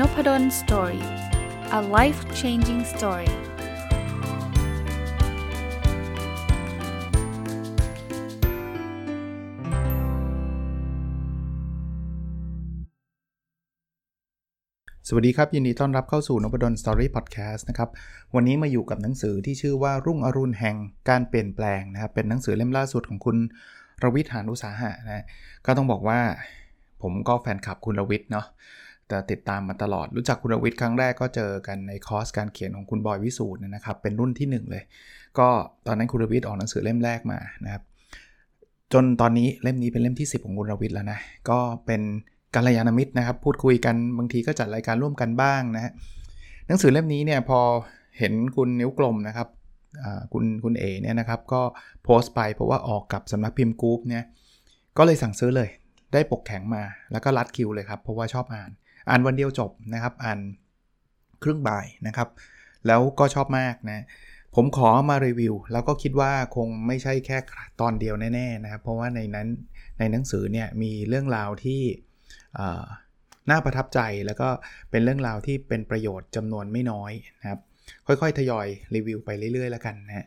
Nopadol's Story a life changing story สวัสดีครับ ยินดีต้อนรับเข้าสู่นพดล Story Podcast นะครับ วันนี้มาอยู่กับหนังสือที่ชื่อว่ารุ่งอรุณแห่งการเปลี่ยนแปลงนะครับ เป็นหนังสือเล่มล่าสุดของคุณรวิศ หาญอุตสาหะนะก็ต้องบอกว่า ผมก็แฟนคลับคุณรวิทเนาะ แต่ติดตามมาตลอด รู้จักคุณรวิทย์ครั้งแรกก็เจอกันในคอร์สการเขียนของคุณบอยวิสูตรนะครับ เป็นรุ่นที่ 1 เลย ก็ตอนนั้นคุณรวิทย์ออกหนังสือเล่มแรกมานะครับ จนตอนนี้เล่มนี้เป็นเล่มที่ 10 ของคุณรวิทย์แล้วนะ ก็เป็นกัลยาณมิตรนะครับ พูดคุยกันบางทีก็จัดรายการร่วมกันบ้างนะฮะ หนังสือเล่มนี้เนี่ยพอเห็นคุณนิ้วกลมนะครับคุณคุณเอเนี่ยนะครับก็โพสต์ไปเพราะว่าออกกับสำนักพิมพ์ KOOB เนี่ยก็เลยสั่งซื้อเลยได้ปกแข็งมาแล้วก็ลัดคิวเลยครับ เพราะว่าชอบอ่าน อ่านวันเดียวจบนะครับ อ่านครึ่งบ่ายนะครับ แล้วก็ชอบมากนะ ผมขอมารีวิว แล้วก็คิดว่าคงไม่ใช่แค่ตอนเดียวแน่ๆนะครับ เพราะว่าในนั้นในหนังสือเนี่ยมีเรื่องราวที่น่าประทับใจแล้วก็เป็นเรื่องราวที่เป็นประโยชน์จำนวนไม่น้อยนะครับ ค่อยๆ ทยอยรีวิวไปเรื่อยๆ แล้วกันนะ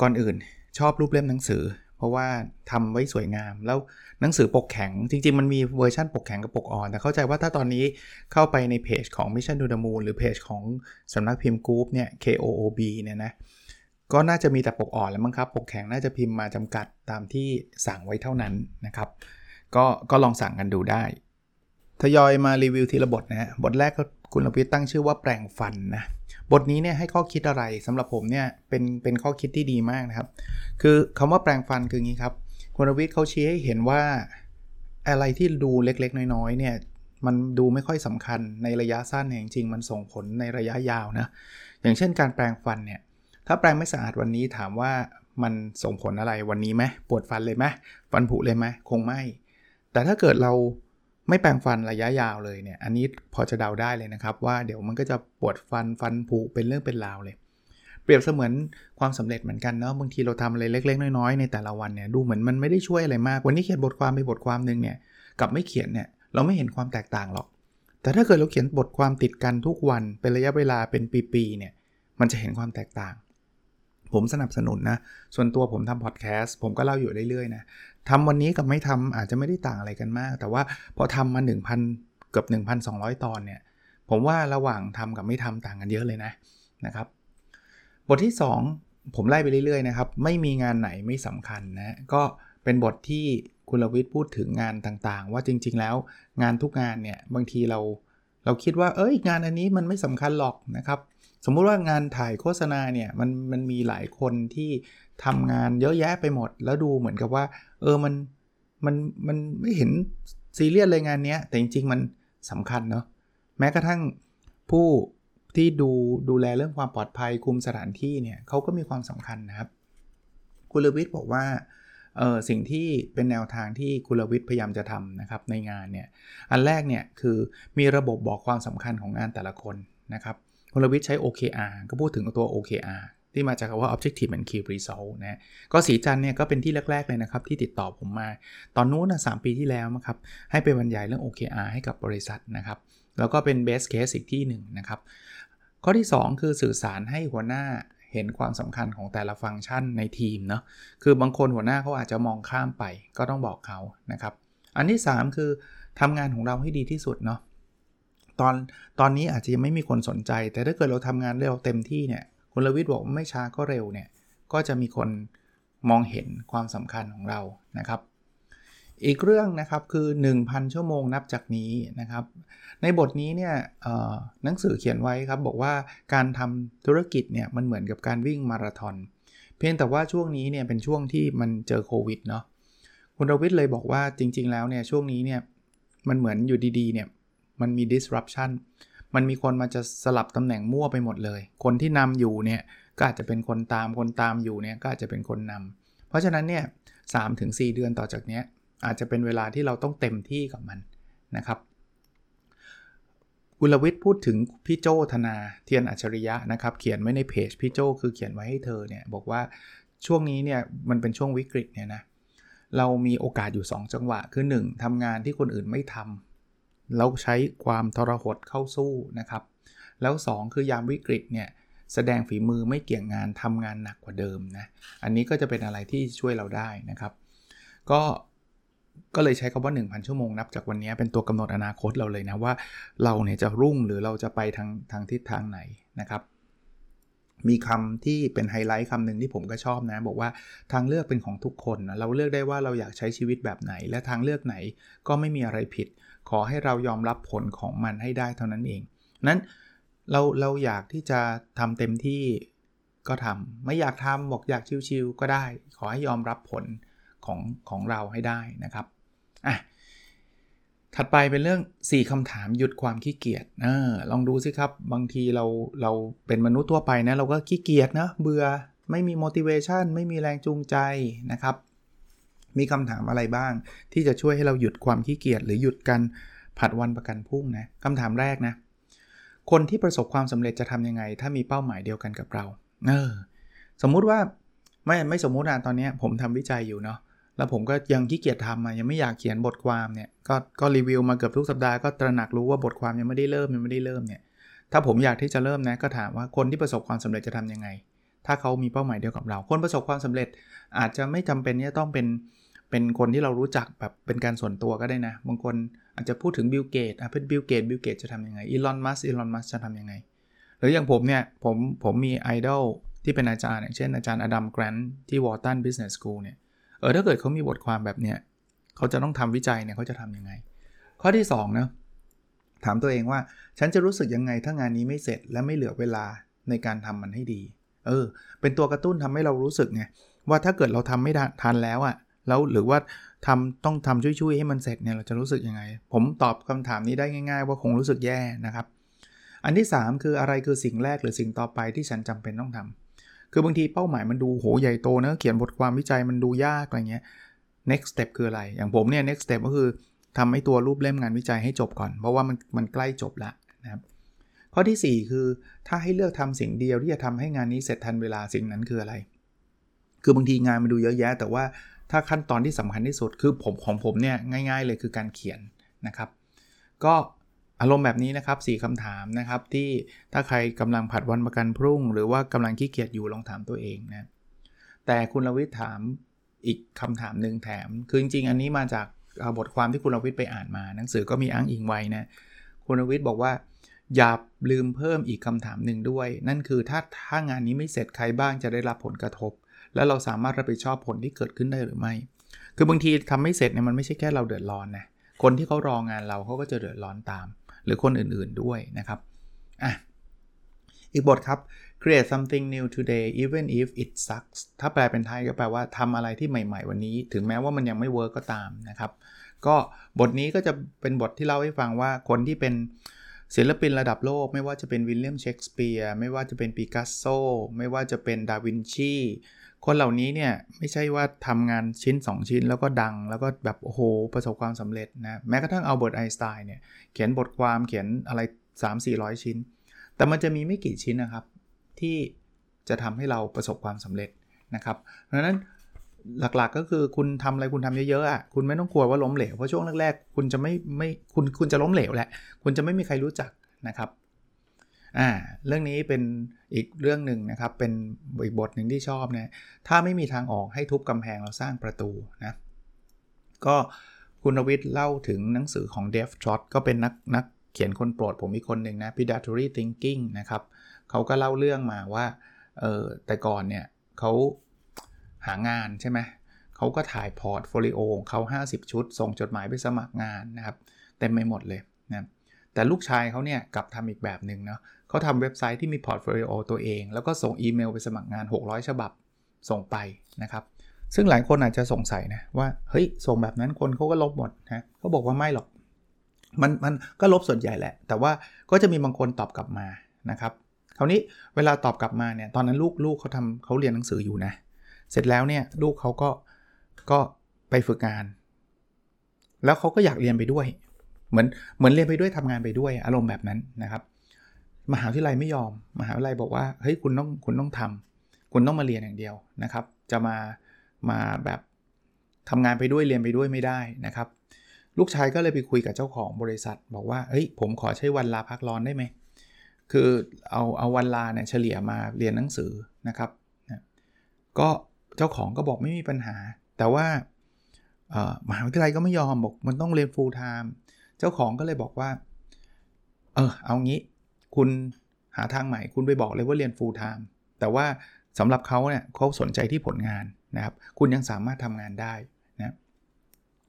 ก่อนอื่นชอบรูปเล่มหนังสือ เพราะว่าทำไว้สวยงาม แล้วหนังสือปกแข็ง จริง ๆ มันมีเวอร์ชันปกแข็งกับปกอ่อน แต่เข้าใจว่าถ้าตอนนี้เข้าไปในเพจของ Mission to the Moon หรือเพจของสำนักพิมพ์ KOOB เนี่ย KOOB เนี่ยนะก็น่าจะมีแต่ปกอ่อนแล้วมั้งครับ ปกแข็งน่าจะพิมพ์มาจำกัดตามที่สั่งไว้เท่านั้นนะครับ ก็ก็ลองสั่งกันดูได้ทยอยมารีวิวทีละบทนะฮะบทแรกก็คุณลพิษตั้งชื่อว่าแปลงฟันนะ บทนี้เนี่ยให้ข้อคิดอะไรสำหรับผมเนี่ยเป็นเป็นข้อคิดที่ดีมากนะครับ คือคำว่าแปลงฟันคืองี้ครับคุณวิทย์เขาชี้ให้เห็นว่าอะไรที่ดูเล็กๆ น้อยๆเนี่ยมันดูไม่ค่อยสำคัญในระยะสั้นจริงๆมันส่งผลในระยะยาวนะอย่างเช่นการแปรงฟันเนี่ยถ้าแปรงไม่สะอาดวันนี้ถามว่ามันส่งผลอะไรวันนี้ไหมปวดฟันเลยไหมฟันผุเลยไหมคงไม่ แต่ถ้าเกิดเรา ไม่แปรงฟันระยะยาวเลยเนี่ย อันนี้พอจะเดาได้เลยนะครับ ว่าเดี๋ยวมันก็จะปวดฟันฟันผุเป็นเรื่องเป็นราวเลย เปรียบเสมือนความสำเร็จเหมือนกันเนาะบางทีเราทำอะไรเล็ก ๆ น้อยๆในแต่ละวันเนี่ยดูเหมือนมันไม่ได้ช่วยอะไรมาก วันนี้เขียนบทความไปบทความหนึ่งเนี่ยกับไม่เขียนเนี่ยเราไม่เห็นความแตกต่างหรอก แต่ถ้าเกิดเราเขียนบทความติดกันทุกวันเป็นระยะเวลาเป็นปีๆเนี่ยมันจะเห็นความแตกต่าง ผมสนับสนุนนะ ส่วนตัวผมทำพอดแคสต์ผมก็เล่าอยู่เรื่อยๆนะทำวันนี้กับไม่ทำอาจจะไม่ได้ต่างอะไรกันมาก แต่ว่าพอทำมา 1,000เกือบ1,200 ตอนเนี่ย ผมว่าระหว่างทำกับไม่ทำต่างกันเยอะเลยนะนะครับ บทที่ 2 ผมไล่ไปเรื่อยๆนะครับ ไม่มีงานไหนไม่สำคัญนะก็เป็นบทที่คุณลวิทย์พูดถึงงานต่างๆ ว่าจริง ๆ แล้วงานทุกงานเนี่ยบางทีเราเราคิดว่า เอ้ยงานอันนี้มันไม่สำคัญหรอกนะครับ สมมุติว่างานถ่ายโฆษณาเนี่ยมันมันมีหลายคนที่ทำงานเยอะแยะไปหมด แล้วดูเหมือนกับว่า เออมันมันมันไม่เห็นซีเรียสเลยงานนี้แต่จริง ๆ มันสำคัญเนาะแม้กระทั่งผู้ที่ดูดูแลเรื่องความปลอดภัยคุมสถานที่เนี่ยเขาก็มีความสำคัญนะครับ คุณลวิทย์บอกว่าเออสิ่งที่เป็นแนวทางที่คุณลวิทย์พยายามจะทำนะครับในงานเนี่ยอันแรกเนี่ยคือมีระบบบอกความสำคัญของงานแต่ละคนนะครับ คุณลวิทย์ใช้ OKR ก็พูดถึงตัว OKR ที่มาจากคำว่า Objective and Key Result นะก็สีจันเนี่ยก็เป็นที่แรก ๆ เลยนะครับ ที่ติดต่อผมมา ตอนนู้นนะสปีที่แล้วนะครับ ให้ไปบรรยายเรื่อง OKR ให้กับบริษัทนะครับ แล้วก็เป็น best case อีกที่หนึ่งนะครับ ข้อที่ 2 คือสื่อสารให้หัวหน้าเห็นความสำคัญของแต่ละฟังก์ชันในทีมเนาะคือบางคนหัวหน้าเขาอาจจะมองข้ามไป ก็ต้องบอกเขานะครับ อันที่ 3 คือทำงานของเราให้ดีที่สุดเนาะ ตอนตอนนี้อาจจะยังไม่มีคนสนใจ แต่ถ้าเกิดเราทำงานเร็วเต็มที่เนี่ยคุณลวิทย์บอกไม่ช้าก็เร็วเนี่ยก็จะมีคนมองเห็นความสำคัญของเรานะครับ อีกเรื่องนะครับคือ 1,000 ชั่วโมงนับจากนี้นะครับ ในบทนี้เนี่ยหนังสือเขียนไว้ครับบอกว่าการทำธุรกิจเนี่ยมันเหมือนกับการวิ่งมาราธอนเพียงแต่ว่าช่วงนี้เนี่ยเป็นช่วงที่มันเจอโควิดเนาะคุณรวิทย์เลยบอกว่าจริง ๆ แล้วเนี่ยช่วงนี้เนี่ยมันเหมือนอยู่ดีๆเนี่ย มันมี disruption มันมีคนมาจะสลับตำแหน่งมั่วไปหมดเลย คนที่นำอยู่เนี่ยก็อาจจะเป็นคนตามคนตามอยู่เนี่ยก็อาจจะเป็นคนนำเพราะฉะนั้นเนี่ยสถึงสเดือนต่อจากเนี้ยอาจจะเป็นเวลาที่เราต้องเต็มที่กับมันนะครับกุลวิทย์พูดถึงพี่โจธนาเทียนอัจฉริยะนะครับ เขียนไว้ในเพจพี่โจคือเขียนไว้ให้เธอเนี่ยบอกว่าช่วงนี้เนี่ยมันเป็นช่วงวิกฤตเนี่ยนะเรามีโอกาสอยู่ 2 จังหวะคือ 1ทำงานที่คนอื่นไม่ท แล้วใช้ความทรหดเข้าสู้นะครับ แล้ว 2 คือยามวิกฤตเนี่ยแสดงฝีมือไม่เกี่ยงงานทำงานหนักกว่าเดิมนะอันนี้ก็จะเป็นอะไรที่ช่วยเราได้นะครับ ก็ก็เลยใช้คำว่า 1,000 ชั่วโมงนับจากวันนี้เป็นตัวกำหนดอนาคตเราเลยนะว่าเราเนี่ยจะรุ่งหรือเราจะไปทางทางทิศทางไหนนะครับ มีคำที่เป็นไฮไลท์คำหนึ่งที่ผมก็ชอบนะ บอกว่าทางเลือกเป็นของทุกคนนะเราเลือกได้ว่าเราอยากใช้ชีวิตแบบไหน และทางเลือกไหนก็ไม่มีอะไรผิด ขอให้เรายอมรับผลของมันให้ได้เท่านั้นเอง นั้นเราเราอยากที่จะทำเต็มที่ก็ทำไม่อยากทำบอกอยากชิวๆก็ได้ ขอให้ยอมรับผลของของเราให้ได้นะครับอะถัดไปเป็นเรื่อง 4คำถามหยุดความขี้เกียจออลองดูสิครับ บางทีเราเราเป็นมนุษย์ทั่วไปนะ เราก็ขี้เกียจนะ เบื่อ ไม่มี motivation ไม่มีแรงจูงใจนะครับ มีคำถามอะไรบ้าง ที่จะช่วยให้เราหยุดความขี้เกียจหรือหยุดการผัดวันประกันพรุ่งนะคำถามแรกนะคนที่ประสบความสำเร็จจะทำยังไง ถ้ามีเป้าหมายเดียวกันกับเราเออสมมุติว่าไม่ไม่สมมุตินะตอนนี้ผมทำวิจัยอยู่เนาะแล้วผมก็ยังขี้เกียจทำอะยังไม่อยากเขียนบทความเนี่ยก็ก็รีวิวมาเกือบทุกสัปดาห์ก็ตระหนักรู้ว่าบทความยังไม่ได้เริ่มยังไม่ได้เริ่มเนี่ยถ้าผมอยากที่จะเริ่มนะก็ถามว่าคนที่ประสบความสำเร็จจะทำยังไง ถ้าเขามีเป้าหมายเดียวกับเรา คนประสบความสำเร็จอาจจะไม่จำเป็นที่จะต้องเป็น เป็นคนที่เรารู้จักแบบเป็นการส่วนตัวก็ได้นะ บางคนอาจจะพูดถึงบิลเกตส์อะเป็นบิลเกตส์บิลเกตส์จะทำยังไงอีลอนมัสก์อีลอนมัสก์จะทำยังไง หรืออย่างผมเนี่ย ผมผมมีไอดอลที่เป็นอาจารย์อย่างเช่นอาจารย์อดัมแกรนต์ที่ Wharton Business School เนี่ยเออถ้าเกิดเขามีบทความแบบเนี้ยเขาจะต้องทำวิจัยเนี่ยเขาจะทำยังไง ข้อที่2นะถามตัวเองว่าฉันจะรู้สึกยังไงถ้างานนี้ไม่เสร็จและไม่เหลือเวลาในการทำมันให้ดี เออ เป็นตัวกระตุ้นทำให้เรารู้สึกไงว่าถ้าเกิดเราทำไม่ทันแล้วอะ่ะ แล้วหรือว่าทำต้องทำชุ่ยๆให้มันเสร็จเนี่ยเราจะรู้สึกยังไง ผมตอบคำถามนี้ได้ง่าย ๆ ว่าคงรู้สึกแย่นะครับ อันที่ 3 คืออะไรคือสิ่งแรกหรือสิ่งต่อไปที่ฉันจำเป็นต้องทำคือบางทีเป้าหมายมันดูโหใหญ่โตนะเขียนบทความวิจัยมันดูยากอะไรเงี้ย next step คืออะไร อย่างผมเนี่ย next step ก็คือทำให้ตัวรูปเล่มงานวิจัยให้จบก่อน เพราะว่ามันมันใกล้จบละนะครับข้อที่ 4 คือถ้าให้เลือกทำสิ่งเดียวที่จะทำให้งานนี้เสร็จทันเวลาสิ่งนั้นคืออะไร คือบางทีงานมันดูเยอะแยะ แต่ว่า ถ้าขั้นตอนที่สำคัญที่สุดคือผมของผมเนี่ยง่าย ๆ เลยคือการเขียนนะครับ ก็อารมณ์แบบนี้นะครับ4คำถามนะครับที่ถ้าใครกำลังผัดวันประกันพรุ่ง หรือว่ากำลังขี้เกียจอยู่ลองถามตัวเองนะแต่คุณลวิทย์ถามอีกคำถามหนึ่งแถม คือจริงๆ อันนี้มาจากบทความที่คุณลวิทย์ไปอ่านมา หนังสือก็มีอ้างอิงไว้นะคุณลวิทย์บอกว่าอย่าลืมเพิ่มอีกคำถามหนึ่งด้วย นั่นคือถ้าถ้างานนี้ไม่เสร็จใครบ้างจะได้รับผลกระทบ แล้วเราสามารถรับผิดชอบผลที่เกิดขึ้นได้หรือไม่ คือบางทีทำไม่เสร็จเนี่ยมันไม่ใช่แค่เราเดือดร้อนนะคนที่เขารองานเราเขาก็จะเดือดร้อนตาม หรือคนอื่นๆด้วยนะครับอะอีกบทครับ create something new today even if it sucks ถ้าแปลเป็นไทยก็แปลว่าทำอะไรที่ใหม่ ๆ วันนี้ ถึงแม้ว่ามันยังไม่เวิร์กก็ตามนะครับ ก็บทนี้ก็จะเป็นบทที่เล่าให้ฟังว่าคนที่เป็นศิลปินระดับโลก ไม่ว่าจะเป็นวิลเลียมเชกสเปียร์ ไม่ว่าจะเป็นปิกัสโซ ไม่ว่าจะเป็นดาวินชี คนเหล่านี้เนี่ยไม่ใช่ว่าทำงานชิ้น 2 ชิ้นแล้วก็ดังแล้วก็แบบโอ้โหประสบความสำเร็จนะแม้กระทั่งเอาเบิร์ตไอน์สไตน์เนี่ยเขียนบทความเขียนอะไร 3-400 ชิ้น แต่มันจะมีไม่กี่ชิ้นนะครับ ที่จะทำให้เราประสบความสำเร็จนะครับดังนั้นหลักๆก็คือคุณทำอะไรคุณทำเยอะๆอะคุณไม่ต้องกลัวว่าล้มเหลวเพราะช่วงแรกๆคุณจะไม่ไม่คุณคุณจะล้มเหลวแหละคุณจะไม่มีใครรู้จักนะครับ อ่าเรื่องนี้เป็นอีกเรื่องหนึ่งนะครับ เป็นอีกบทหนึ่งที่ชอบนะถ้าไม่มีทางออกให้ทุบกำแพงแล้วสร้างประตูนะก็คุณรวิทย์เล่าถึงหนังสือของ Dave Trott ก็เป็นนักนักเขียนคนโปรดผมอีกคนหนึ่งนะ predatory thinking นะครับเขาก็เล่าเรื่องมาว่าเออแต่ก่อนเนี่ยเขาหางานใช่ไหมเขาก็ถ่ายพอร์ตโฟลิโอเขา 50 ชุด ส่งจดหมายไปสมัครงานนะครับ เต็มไปหมดเลยนะแต่ลูกชายเขาเนี่ยกลับทำอีกแบบหนึ่งเนาะ เขาทำเว็บไซต์ที่มีพอร์ตโฟลิโอตัวเอง แล้วก็ส่งอีเมลไปสมัครงาน 600 ฉบับส่งไปนะครับ ซึ่งหลายคนอาจจะสงสัยนะว่าเฮ้ยส่งแบบนั้นคนเขาก็ลบหมดนะเขาบอกว่าไม่หรอก มันมันก็ลบส่วนใหญ่แหละ แต่ว่าก็จะมีบางคนตอบกลับมานะครับคราวนี้เวลาตอบกลับมาเนี่ยตอนนั้นลูกลูกเขาทำเขาเรียนหนังสืออยู่นะ เสร็จแล้วเนี่ยลูกเขาก็ก็ไปฝึกงาน แล้วเขาก็อยากเรียนไปด้วย เหมือนเหมือนเรียนไปด้วยทำงานไปด้วยอารมณ์แบบนั้นนะครับ มหาวิทยาลัยไม่ยอม มหาวิทยาลัยบอกว่าเฮ้ยคุณต้องคุณต้องทำคุณต้องมาเรียนอย่างเดียวนะครับ จะมามาแบบทำงานไปด้วยเรียนไปด้วยไม่ได้นะครับ ลูกชายก็เลยไปคุยกับเจ้าของบริษัท บอกว่าเฮ้ยผมขอใช้วันลาพักร้อนได้ไหมคือเอาเอาวันลาเนี่ยเฉลี่ยมาเรียนหนังสือนะครับนะก็เจ้าของก็บอกไม่มีปัญหา แต่ว่ามหาวิทยาลัยก็ไม่ยอมบอกมันต้องเรียน full time เจ้าของก็เลยบอกว่า เออเอางี้ คุณหาทางใหม่คุณไปบอกเลยว่าเรียน full time แต่ว่าสำหรับเขาเนี่ยเขาสนใจที่ผลงานนะครับ คุณยังสามารถทำงานได้นะ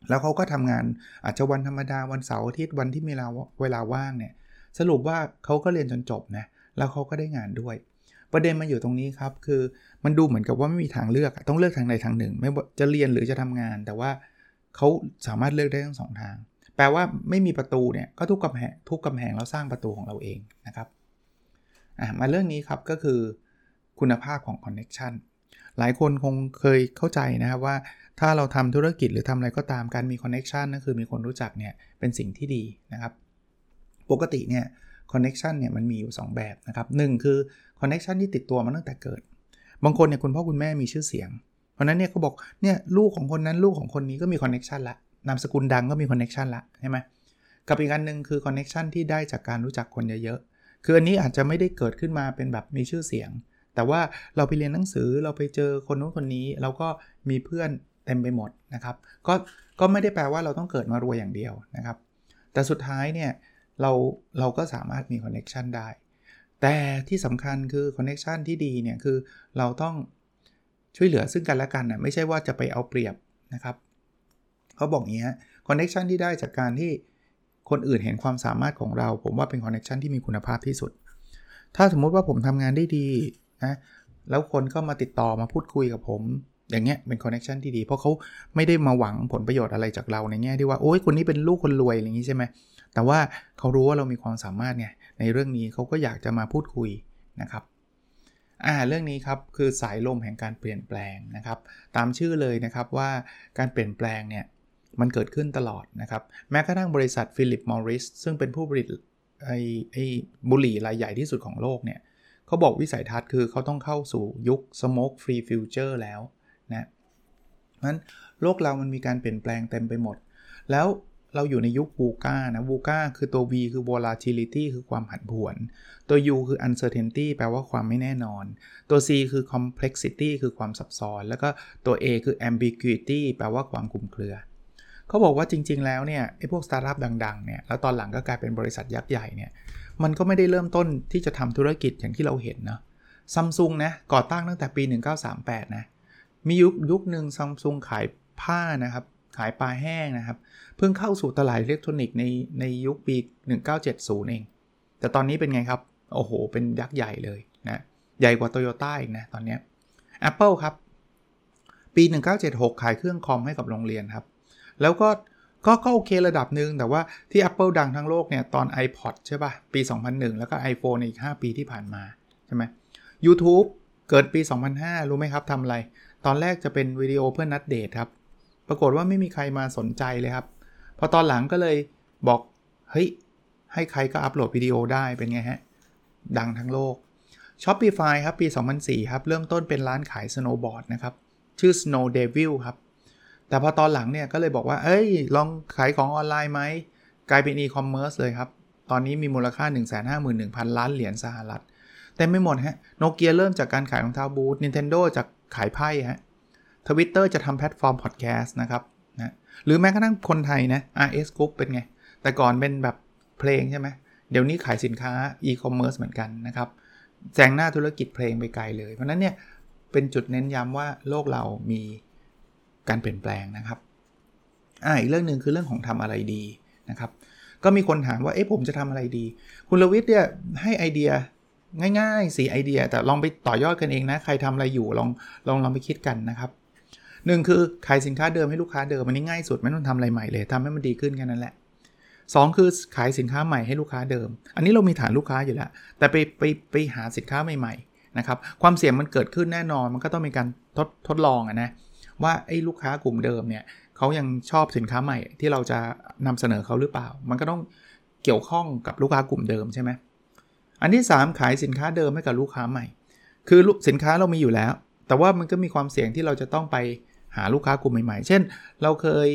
แล้วเขาก็ทำงานอาจจะวันธรรมดาวันเสาร์อาทิตย์วันที่มีเวลาเวลาว่างเนี่ยสรุปว่าเขาก็เรียนจนจบนะแล้วเขาก็ได้งานด้วย ประเด็นมันอยู่ตรงนี้ครับ คือมันดูเหมือนกับว่าไม่มีทางเลือกต้องเลือกทางใดทางหนึ่ง ไม่จะเรียนหรือจะทำงาน แต่ว่าเขาสามารถเลือกได้ทั้งสองทาง แปลว่าไม่มีประตูเนี่ยก็ทุกกำแพงทุกกำแพงแล้วสร้างประตูของเราเองนะครับมาเรื่องนี้ครับก็คือคุณภาพของคอนเน็ชันหลายคนคงเคยเข้าใจนะครับว่าถ้าเราทำธุรกิจหรือทำอะไรก็ตามการมีคอนเน็ชันนั่นคือมีคนรู้จักเนี่ยเป็นสิ่งที่ดีนะครับ ปกติเนี่ย connection เนี่ยมันมีอยู่ 2 แบบนะครับคือ connection ที่ติดตัวมาตั้งแต่เกิด บางคนเนี่ยคุณพ่อคุณแม่มีชื่อเสียง เพราะนั้นเนี่ยเขาบอกเนี่ยลูกของคนนั้นลูกของคนนี้ก็มี connection ละ นามสกุลดังก็มี connection ละใช่ไหมกับอีกอันหนึ่งคือ connection ที่ได้จากการรู้จักคนเยอะๆ คืออันนี้อาจจะไม่ได้เกิดขึ้นมาเป็นแบบมีชื่อเสียง แต่ว่าเราไปเรียนหนังสือเราไปเจอคนนู้นคนนี้ เราก็มีเพื่อนเต็มไปหมดนะครับ ก็ก็ไม่ได้แปลว่าเราต้องเกิดมารวยอย่างเดียวนะครับ แต่สุดท้ายเนี่ยเราเราก็สามารถมี connection ได้ แต่ที่สำคัญคือ connection ที่ดีเนี่ยคือเราต้องช่วยเหลือซึ่งกันและกันนะไม่ใช่ว่าจะไปเอาเปรียบนะครับ เขาบอกอย่างนี้ฮะ connection ที่ได้จากการที่คนอื่นเห็นความสามารถของเรา ผมว่าเป็น connection ที่มีคุณภาพที่สุด ถ้าสมมุติว่าผมทำงานได้ดีนะแล้วคนก็มาติดต่อมาพูดคุยกับผม อย่างเงี้ยเป็น connection ที่ดี เพราะเขาไม่ได้มาหวังผลประโยชน์อะไรจากเราในแง่ที่ว่าโอ้ยคนนี้เป็นลูกคนรวยอะไรอย่างงี้ใช่ไหมแต่ว่าเขารู้ว่าเรามีความสามารถไงในเรื่องนี้เขาก็อยากจะมาพูดคุยนะครับอ่าเรื่องนี้ครับคือสายลมแห่งการเปลี่ยนแปลงนะครับ ตามชื่อเลยนะครับว่าการเปลี่ยนแปลงเนี่ย มันเกิดขึ้นตลอดนะครับ แม้กระทั่งบริษัทฟิลิปมอริสซึ่งเป็นผู้ผลิตไอ้ไอ้บุหรี่รายใหญ่ที่สุดของโลกเนี่ยเขาบอกวิสัยทัศน์คือเขาต้องเข้าสู่ยุค smoke free future แล้วนะนั้นโลกเรามันมีการเปลี่ยนแปลงเต็มไปหมด แล้วเราอยู่ในยุคบูกานะบูกาคือตัว V คือ volatility คือความผันผวน ตัว U คือ uncertainty แปลว่าความไม่แน่นอน ตัว C คือ complexity คือความซับซ้อน แล้วก็ตัว A คือ ambiguity แปลว่าความคลุมเครือ เขาบอกว่าจริง ๆ แล้วเนี่ยไอ้พวกสตาร์ทอัพดังๆเนี่ยแล้วตอนหลังก็กลายเป็นบริษัทยักษ์ใหญ่เนี่ยมันก็ไม่ได้เริ่มต้นที่จะทำธุรกิจอย่างที่เราเห็นนะซัมซุงนะก่อตั้งตั้งแต่ปี 1938 นะมียุคยุคหนึ่งซัมซุงขายผ้านะครับขายปลาแห้งนะครับ เพิ่งเข้าสู่ตลาดอิเล็กทรอนิกส์ในในยุคปี 1970 เอง แต่ตอนนี้เป็นไงครับ โอ้โห เป็นยักษ์ใหญ่เลยนะใหญ่กว่าโตโยต้าอีกนะ ตอนนี้ Apple ครับ ปี 1976 ขายเครื่องคอมให้กับโรงเรียนครับ แล้วก็ก็ก็โอเคระดับหนึ่งแต่ว่าที่ Apple ดังทั้งโลกเนี่ย ตอน iPod ใช่ปะ่ะ ปี 2001 แล้วก็ iPhone อีก 5 ปีที่ผ่านมา ใช่ไหม YouTube เกิดปี 2005 รู้ไหมครับทำอะไร ตอนแรกจะเป็นวิดีโอเพื่อนัดเดทครับ ปรากฏว่าไม่มีใครมาสนใจเลยครับ พอตอนหลังก็เลยบอก เฮ้ย ให้ใครก็อัปโหลดวิดีโอได้เป็นไงฮะ ดังทั้งโลก Shopify ครับปี 2004 ครับ เริ่มต้นเป็นร้านขายสโนว์บอร์ดนะครับ ชื่อ Snow Devil ครับ แต่พอตอนหลังเนี่ยก็เลยบอกว่า เอ้ย ลองขายของออนไลน์ไหม กลายเป็นอีคอมเมิร์ซเลยครับ ตอนนี้มีมูลค่า 151,000 ล้านเหรียญสหรัฐ แต่ไม่หมดฮะ โนเกียเริ่มจากการขายรองเท้าบูท Nintendo จากขายไพ่ฮะทวิตเตอร์จะทำแพลตฟอร์มพอดแคสต์นะครับนะหรือแม้กระทั่งคนไทยนะ RS Group เป็นไง แต่ก่อนเป็นแบบเพลงใช่ไหมเดี๋ยวนี้ขายสินค้าอีคอมเมิร์ซเหมือนกันนะครับแซงหน้าธุรกิจเพลงไปไกลเลย เพราะนั้นเนี่ยเป็นจุดเน้นย้ำว่าโลกเรามี การเปลี่ยนแปลงนะครับอ่าอีกเรื่องหนึ่งคือเรื่องของทำอะไรดีนะครับ ก็มีคนถามว่าเอ๊ะผมจะทำอะไรดี คุณรวิทย์เนี่ยให้ไอเดียง่ายๆสี่ไอเดีย แต่ลองไปต่อยอดกันเองนะ ใครทำอะไรอยู่ลองลองลองไปคิดกันนะครับหนึ่งคือขายสินค้าเดิมให้ลูกค้าเดิม มันนี้ง่ายสุดไม่ต้องทำอะไรใหม่เลยทำให้มันดีขึ้นแค่นั้นแหละ 2 คือขายสินค้าใหม่ให้ลูกค้าเดิม อันนี้เรามีฐานลูกค้าอยู่แล้ว แต่ไปไปไปหาสินค้าใหม่ๆนะครับความเสี่ยงมันเกิดขึ้นแน่นอนมันก็ต้องมีการทดทดลองอะนะ ว่าไอ้ลูกค้ากลุ่มเดิมเนี่ยเขายังชอบสินค้าใหม่ที่เราจะนำเสนอเขาหรือเปล่า มันก็ต้องเกี่ยวข้องกับลูกค้ากลุ่มเดิมใช่ไหมอันที่ 3 ขายสินค้าเดิมให้กับลูกค้าใหม่ คือสินค้าเรามีอยู่แล้ว แต่ว่ามันก็มีความเสี่ยงที่เราจะต้องไปหาลูกค้ากลุ่มใหม่ๆ เช่น เราเคย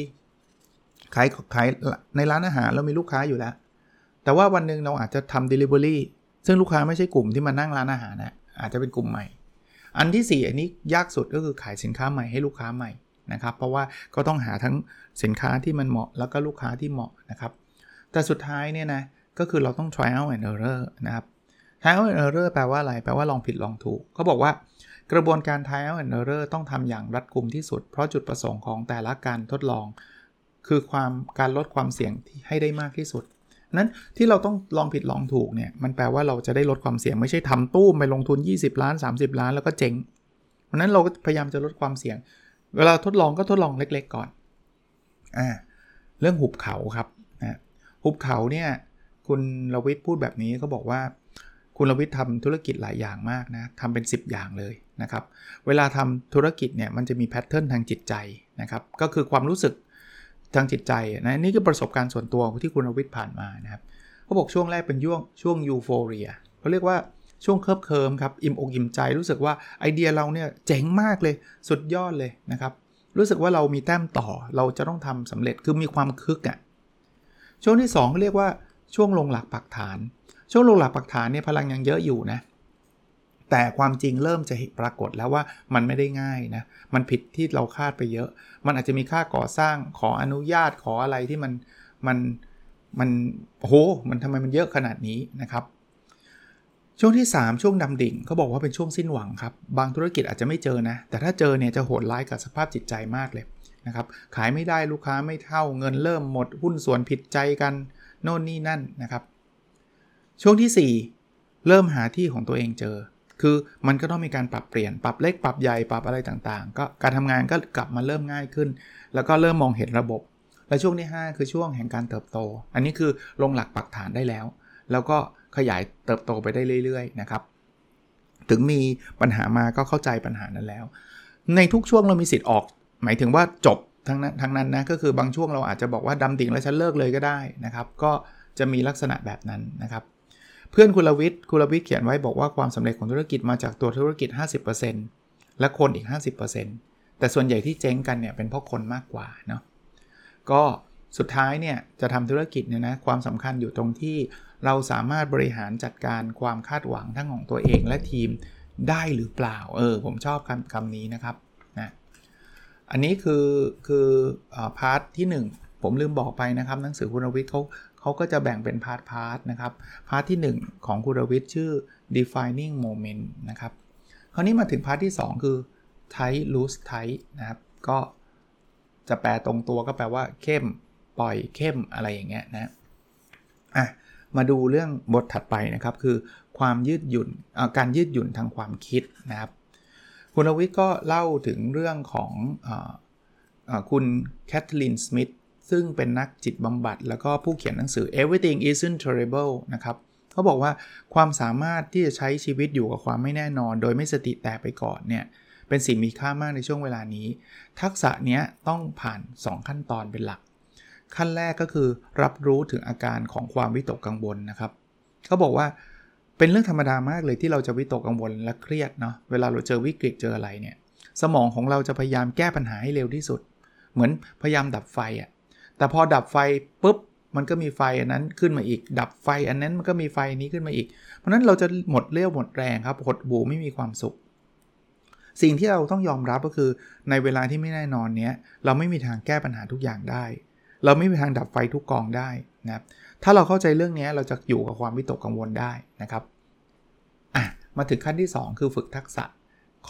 ขายขายในร้านอาหารเรามีลูกค้าอยู่แล้ว แต่ว่าวันหนึ่งเราอาจจะทำ Delivery ซึ่งลูกค้าไม่ใช่กลุ่มที่มานั่งร้านอาหารนะอาจจะเป็นกลุ่มใหม่ อันที่ 4 อันนี้ยากสุดก็คือขายสินค้าใหม่ให้ลูกค้าใหม่นะครับ เพราะว่าก็ต้องหาทั้งสินค้าที่มันเหมาะแล้วก็ลูกค้าที่เหมาะนะครับ แต่สุดท้ายเนี่ยนะก็คือเราต้อง trial and error นะครับ trial and error แปลว่าอะไร แปลว่าลองผิดลองถูกเขาบอกว่ากระบวนการ trial and error ต้องทำอย่างรัดกุมที่สุด เพราะจุดประสงค์ของแต่ละการทดลอง คือความการลดความเสี่ยงให้ได้มากที่สุด นั้นที่เราต้องลองผิดลองถูกเนี่ยมันแปลว่าเราจะได้ลดความเสี่ยงไม่ใช่ทำตู้ไปลงทุน 20 ล้าน 30 ล้านแล้วก็เจ๊งเพราะนั้นเราก็พยายามจะลดความเสี่ยง เวลาทดลองก็ทดลองเล็ก ๆ ก่อนอ่าเรื่องหุบเขาครับนะหุบเขาเนี่ยคุณรวิทย์พูดแบบนี้เขาบอกว่าคุณรวิทย์ทำธุรกิจหลายอย่างมากนะทำเป็น 10 อย่างเลยนะครับ เวลาทำธุรกิจเนี่ยมันจะมี pattern ทางจิตใจนะครับ ก็คือความรู้สึก ทางจิตใจนะนี่คือประสบการณ์ส่วนตัวที่คุณรวิทย์ผ่านมานะครับเขาบอกช่วงแรกเป็นช่วงช่วง euphoria เขาเรียกว่าช่วงเคลิบเคลิ้มครับอิ่มอกอิ่มใจรู้สึกว่าไอเดียเราเนี่ยเจ๋งมากเลยสุดยอดเลยนะครับ รู้สึกว่าเรามีแต้มต่อเราจะต้องทำสำเร็จคือมีความคึกอะ่ะช่วงที่2เขาเรียกว่าช่วงลงหลักปักฐาน ช่วงลงหลักปักฐานเนี่ยพลังยังเยอะอยู่นะ แต่ความจริงเริ่มจะเห็นปรากฏแล้วว่ามันไม่ได้ง่ายนะ มันผิดที่เราคาดไปเยอะ มันอาจจะมีค่าก่อสร้างขออนุญาตขออะไรที่มันมันมันโหมันทำไมมันเยอะขนาดนี้นะครับ ช่วงที่ 3 ช่วงดำดิ่งเขาบอกว่าเป็นช่วงสิ้นหวังครับ บางธุรกิจอาจจะไม่เจอนะ แต่ถ้าเจอเนี่ยจะโหดร้ายกับสภาพจิตใจมากเลยนะครับ ขายไม่ได้ลูกค้าไม่เท่าเงินเริ่มหมดหุ้นส่วนผิดใจกันโน่นนี่นั่นนะครับ ช่วงที่ 4 เริ่มหาที่ของตัวเองเจอ คือมันก็ต้องมีการปรับเปลี่ยนปรับเล็กปรับใหญ่ปรับอะไรต่างๆ ก็การทำงานก็กลับมาเริ่มง่ายขึ้น แล้วก็เริ่มมองเห็นระบบ และช่วงที่ 5 คือช่วงแห่งการเติบโต อันนี้คือลงหลักปักฐานได้แล้ว แล้วก็ขยายเติบโตไปได้เรื่อยๆนะครับถึงมีปัญหามาก็เข้าใจปัญหานั้นแล้ว ในทุกช่วงเรามีสิทธิ์ออก หมายถึงว่าจบทั้งนั้นทั้งนั้นนะก็คือบางช่วงเราอาจจะบอกว่าดำดิ่งแล้วฉันเลิกเลยก็ได้นะครับ ก็จะมีลักษณะแบบนั้นนะครับ เพื่อนคุณลวิทย์คุณลวิทย์เขียนไว้บอกว่าความสำเร็จของธุรกิจมาจากตัวธุรกิจ 50%และคนอีก 50%แต่ส่วนใหญ่ที่เจ๊งกันเนี่ยเป็นเพราะคนมากกว่าเนาะก็สุดท้ายเนี่ยจะทำธุรกิจเนี่ยนะความสำคัญอยู่ตรงที่เราสามารถบริหารจัดการความคาดหวังทั้งของตัวเองและทีมได้หรือเปล่า เออ ผมชอบคำคำนี้นะครับนะอันนี้คือคือ part ที่ 1 ผมลืมบอกไปนะครับ หนังสือคุณรวิทย์เขา เขาก็จะแบ่งเป็น part part นะครับ part ที่ 1 ของคุณรวิทย์ชื่อ defining moment นะครับ คราวนี้มาถึง part ที่ 2 คือ tight loose tight นะครับ ก็จะแปลตรงตัวก็แปลว่าเข้ม ปล่อยเข้มอะไรอย่างเงี้ยนะอะมาดูเรื่องบทถัดไปนะครับ คือความยืดหยุ่นการยืดหยุ่นทางความคิดนะครับ คุณวิทย์ก็เล่าถึงเรื่องของอคุณแคทเธอรีนสมิธ ซึ่งเป็นนักจิตบำบัด แล้วก็ผู้เขียนหนังสือ Everything Isn't Terrible นะครับเขาบอกว่าความสามารถที่จะใช้ชีวิตอยู่กับความไม่แน่นอน โดยไม่สติแตกไปก่อนเนี่ยเป็นสิ่งมีค่ามากในช่วงเวลานี้ ทักษะนี้ต้องผ่าน 2 ขั้นตอนเป็นหลัก ขั้นแรกก็คือรับรู้ถึงอาการของความวิตกกังวลนะครับเขาบอกว่าเป็นเรื่องธรรมดามากเลยที่เราจะวิตกกังวลและเครียดเนาะเวลาเราเจอวิกฤตเจออะไรเนี่ยสมองของเราจะพยายามแก้ปัญหาให้เร็วที่สุด เหมือนพยายามดับไฟอะ่ะ แต่พอดับไฟปุ๊บมันก็มีไฟอันนั้นขึ้นมาอีก ดับไฟอันนั้นมันก็มีไฟนี้ขึ้นมาอีก เพราะนั้นเราจะหมดเรี่ยวหมดแรงครับหดบูไม่มีความสุข สิ่งที่เราต้องยอมรับก็คือในเวลาที่ไม่แน่นอนเนี้ยเราไม่มีทางแก้ปัญหาทุกอย่างได้ เราไม่มีทางดับไฟทุกกองได้นะครับถ้าเราเข้าใจเรื่องนี้เราจะอยู่กับความวิตกกังวลได้นะครับอะมาถึงขั้นที่ 2 คือฝึกทักษะ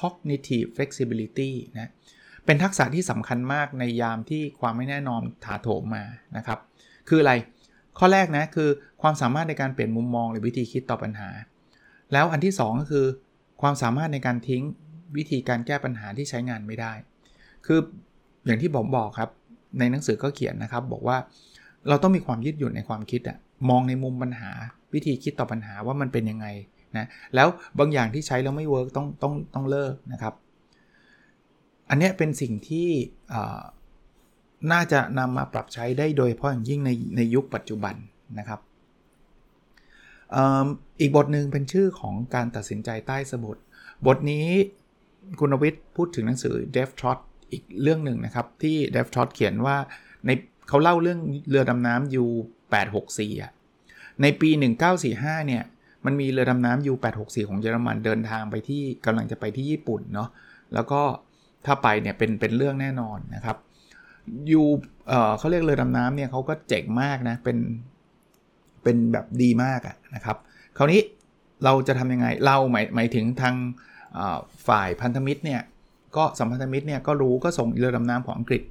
cognitive flexibility นะ เป็นทักษะที่สำคัญมากในยามที่ความไม่แน่นอนถาโถมมานะครับ คืออะไร ข้อแรกนะคือความสามารถในการเปลี่ยนมุมมองหรือวิธีคิดต่อปัญหา แล้วอันที่ 2 ก็คือ ความสามารถในการทิ้งวิธีการแก้ปัญหาที่ใช้งานไม่ได้ คืออย่างที่ผมบอกครับ ในหนังสือก็เขียนนะครับ บอกว่าเราต้องมีความยืดหยุ่นในความคิดอะมองในมุมปัญหา วิธีคิดต่อปัญหาว่ามันเป็นยังไงนะแล้วบางอย่างที่ใช้แล้วไม่เวิร์กต้องต้องต้องเลิกนะครับ อันนี้เป็นสิ่งที่น่าจะนำมาปรับใช้ได้โดยเฉพาะอย่างยิ่งในในยุคปัจจุบันนะครับอีกบทหนึ่งเป็นชื่อของการตัดสินใจใต้สมุด บทนี้คุณวิทย์พูดถึงหนังสือ d e v Trot อีกเรื่องหนึ่งนะครับ ที่ d e v Trot เขียนว่าในเขาเล่าเรื่องเรือดำน้ำ U864 อะในปี 1945 เนี่ย มันมีเรือดำน้ำ U864 ของเยอรมันเดินทางไปที่กำลังจะไปที่ญี่ปุ่นเนาะแล้วก็ ถ้าไปเนี่ยเป็นเป็นเรื่องแน่นอนนะครับยูเอ่อเขาเรียกเรือดำน้ำเนี่ยเขาก็เจ๋งมากนะเป็นเป็นแบบดีมากอะนะครับ คราวนี้เราจะทำยังไงเราหมายหมายถึงทางฝ่ายพันธมิตรเนี่ยก็สัมพันธมิตรเนี่ยก็รู้ก็ส่งเรือดำน้ำของอังกฤษ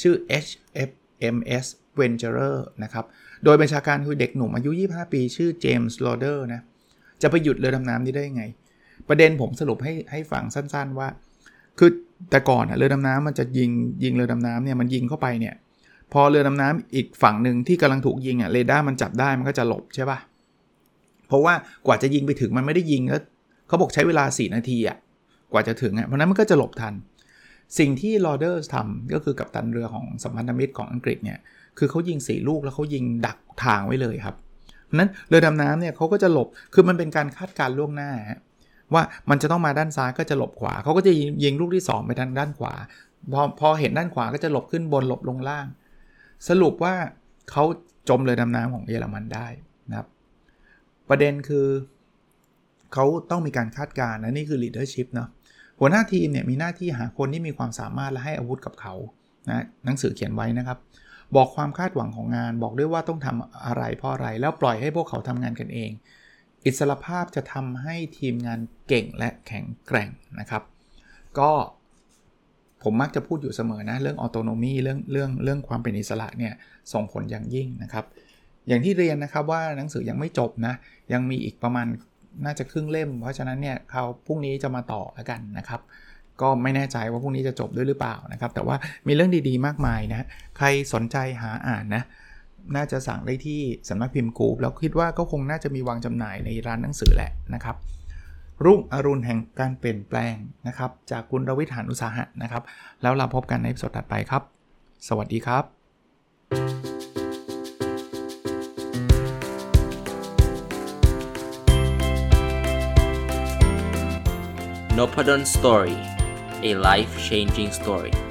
ชื่อ HFMS Venturer นะครับ โดยบัญชาการคือเด็กหนุ่มอายุ 25 ปี ชื่อเจมส์ลอเดอร์นะจะไปหยุดเรือดำน้ำนี้ได้ยังไง ประเด็นผมสรุปให้ให้ฟังสั้นๆว่า คือ แต่ก่อนเรือดำน้ำมันจะยิงยิงเรือดำน้ำเนี่ยมันยิงเข้าไปเนี่ยพอเรือดำน้ำอีกฝั่งหนึ่งที่กำลังถูกยิงอะเรดาร์มันจับได้มันก็จะหลบใช่ปะ่ะ เพราะว่ากว่าจะยิงไปถึงมันไม่ได้ยิงแล้วเขาบอกใช้เวลา 4 นาทีอะกว่าจะถึงอะเพราะนั้นมันก็จะหลบทัน สิ่งที่ลอเดอร์ทำก็คือกับตันเรือของสัมพันธมิตรของอังกฤษเนี่ยคือเขายิงสี่ลูกแล้วเขายิงดักทางไว้เลยครับเพราะนั้นเรือดำน้ำเนี่ยเขาก็จะหลบคือมันเป็นการคาดการล่วงหน้า ว่ามันจะต้องมาด้านซ้ายก็จะหลบขวาเขาก็จะยิงลูกที่ 2 ไปทางด้านขวาพอพอเห็นด้านขวาก็จะหลบขึ้นบนหลบลงล่าง สรุปว่าเขาจมเรือดำน้ำของเยอรมันได้นะครับ ประเด็นคือเขาต้องมีการคาดการณ์และนี่คือ leadership เนาะหัวหน้าทีมเนี่ยมีหน้าที่หาคนที่มีความสามารถและให้อาวุธกับเขานะหนังสือเขียนไว้นะครับ บอกความคาดหวังของงาน บอกด้วยว่าต้องทำอะไรเพราะอะไร แล้วปล่อยให้พวกเขาทำงานกันเอง อิสรภาพจะทำให้ทีมงานเก่งและแข็งแกร่งนะครับ ก็ผมมักจะพูดอยู่เสมอนะ เรื่องออโตโนมีเรื่องเรื่องเรื่องความเป็นอิสระเนี่ยส่งผลอย่างยิ่งนะครับ อย่างที่เรียนนะครับว่าหนังสือยังไม่จบนะ ยังมีอีกประมาณน่าจะครึ่งเล่ม เพราะฉะนั้นเนี่ยเขาพรุ่งนี้จะมาต่อแล้วกันนะครับ ก็ไม่แน่ใจว่าพรุ่งนี้จะจบด้วยหรือเปล่านะครับ แต่ว่ามีเรื่องดีๆ มากมายนะ ใครสนใจหาอ่านนะ น่าจะสั่งได้ที่สำนักพิมพ์กูแล้วคิดว่าก็คงน่าจะมีวางจำหน่ายในร้านหนังสือแหละนะครับ รุ่งอรุณแห่งการเปลี่ยนแปลงนะครับ จากคุณรวิทหานอุสาหะนะครับ แล้วเราพบกันในสดถัดไปครับ สวัสดีครับ n o p a d o n Story a life changing story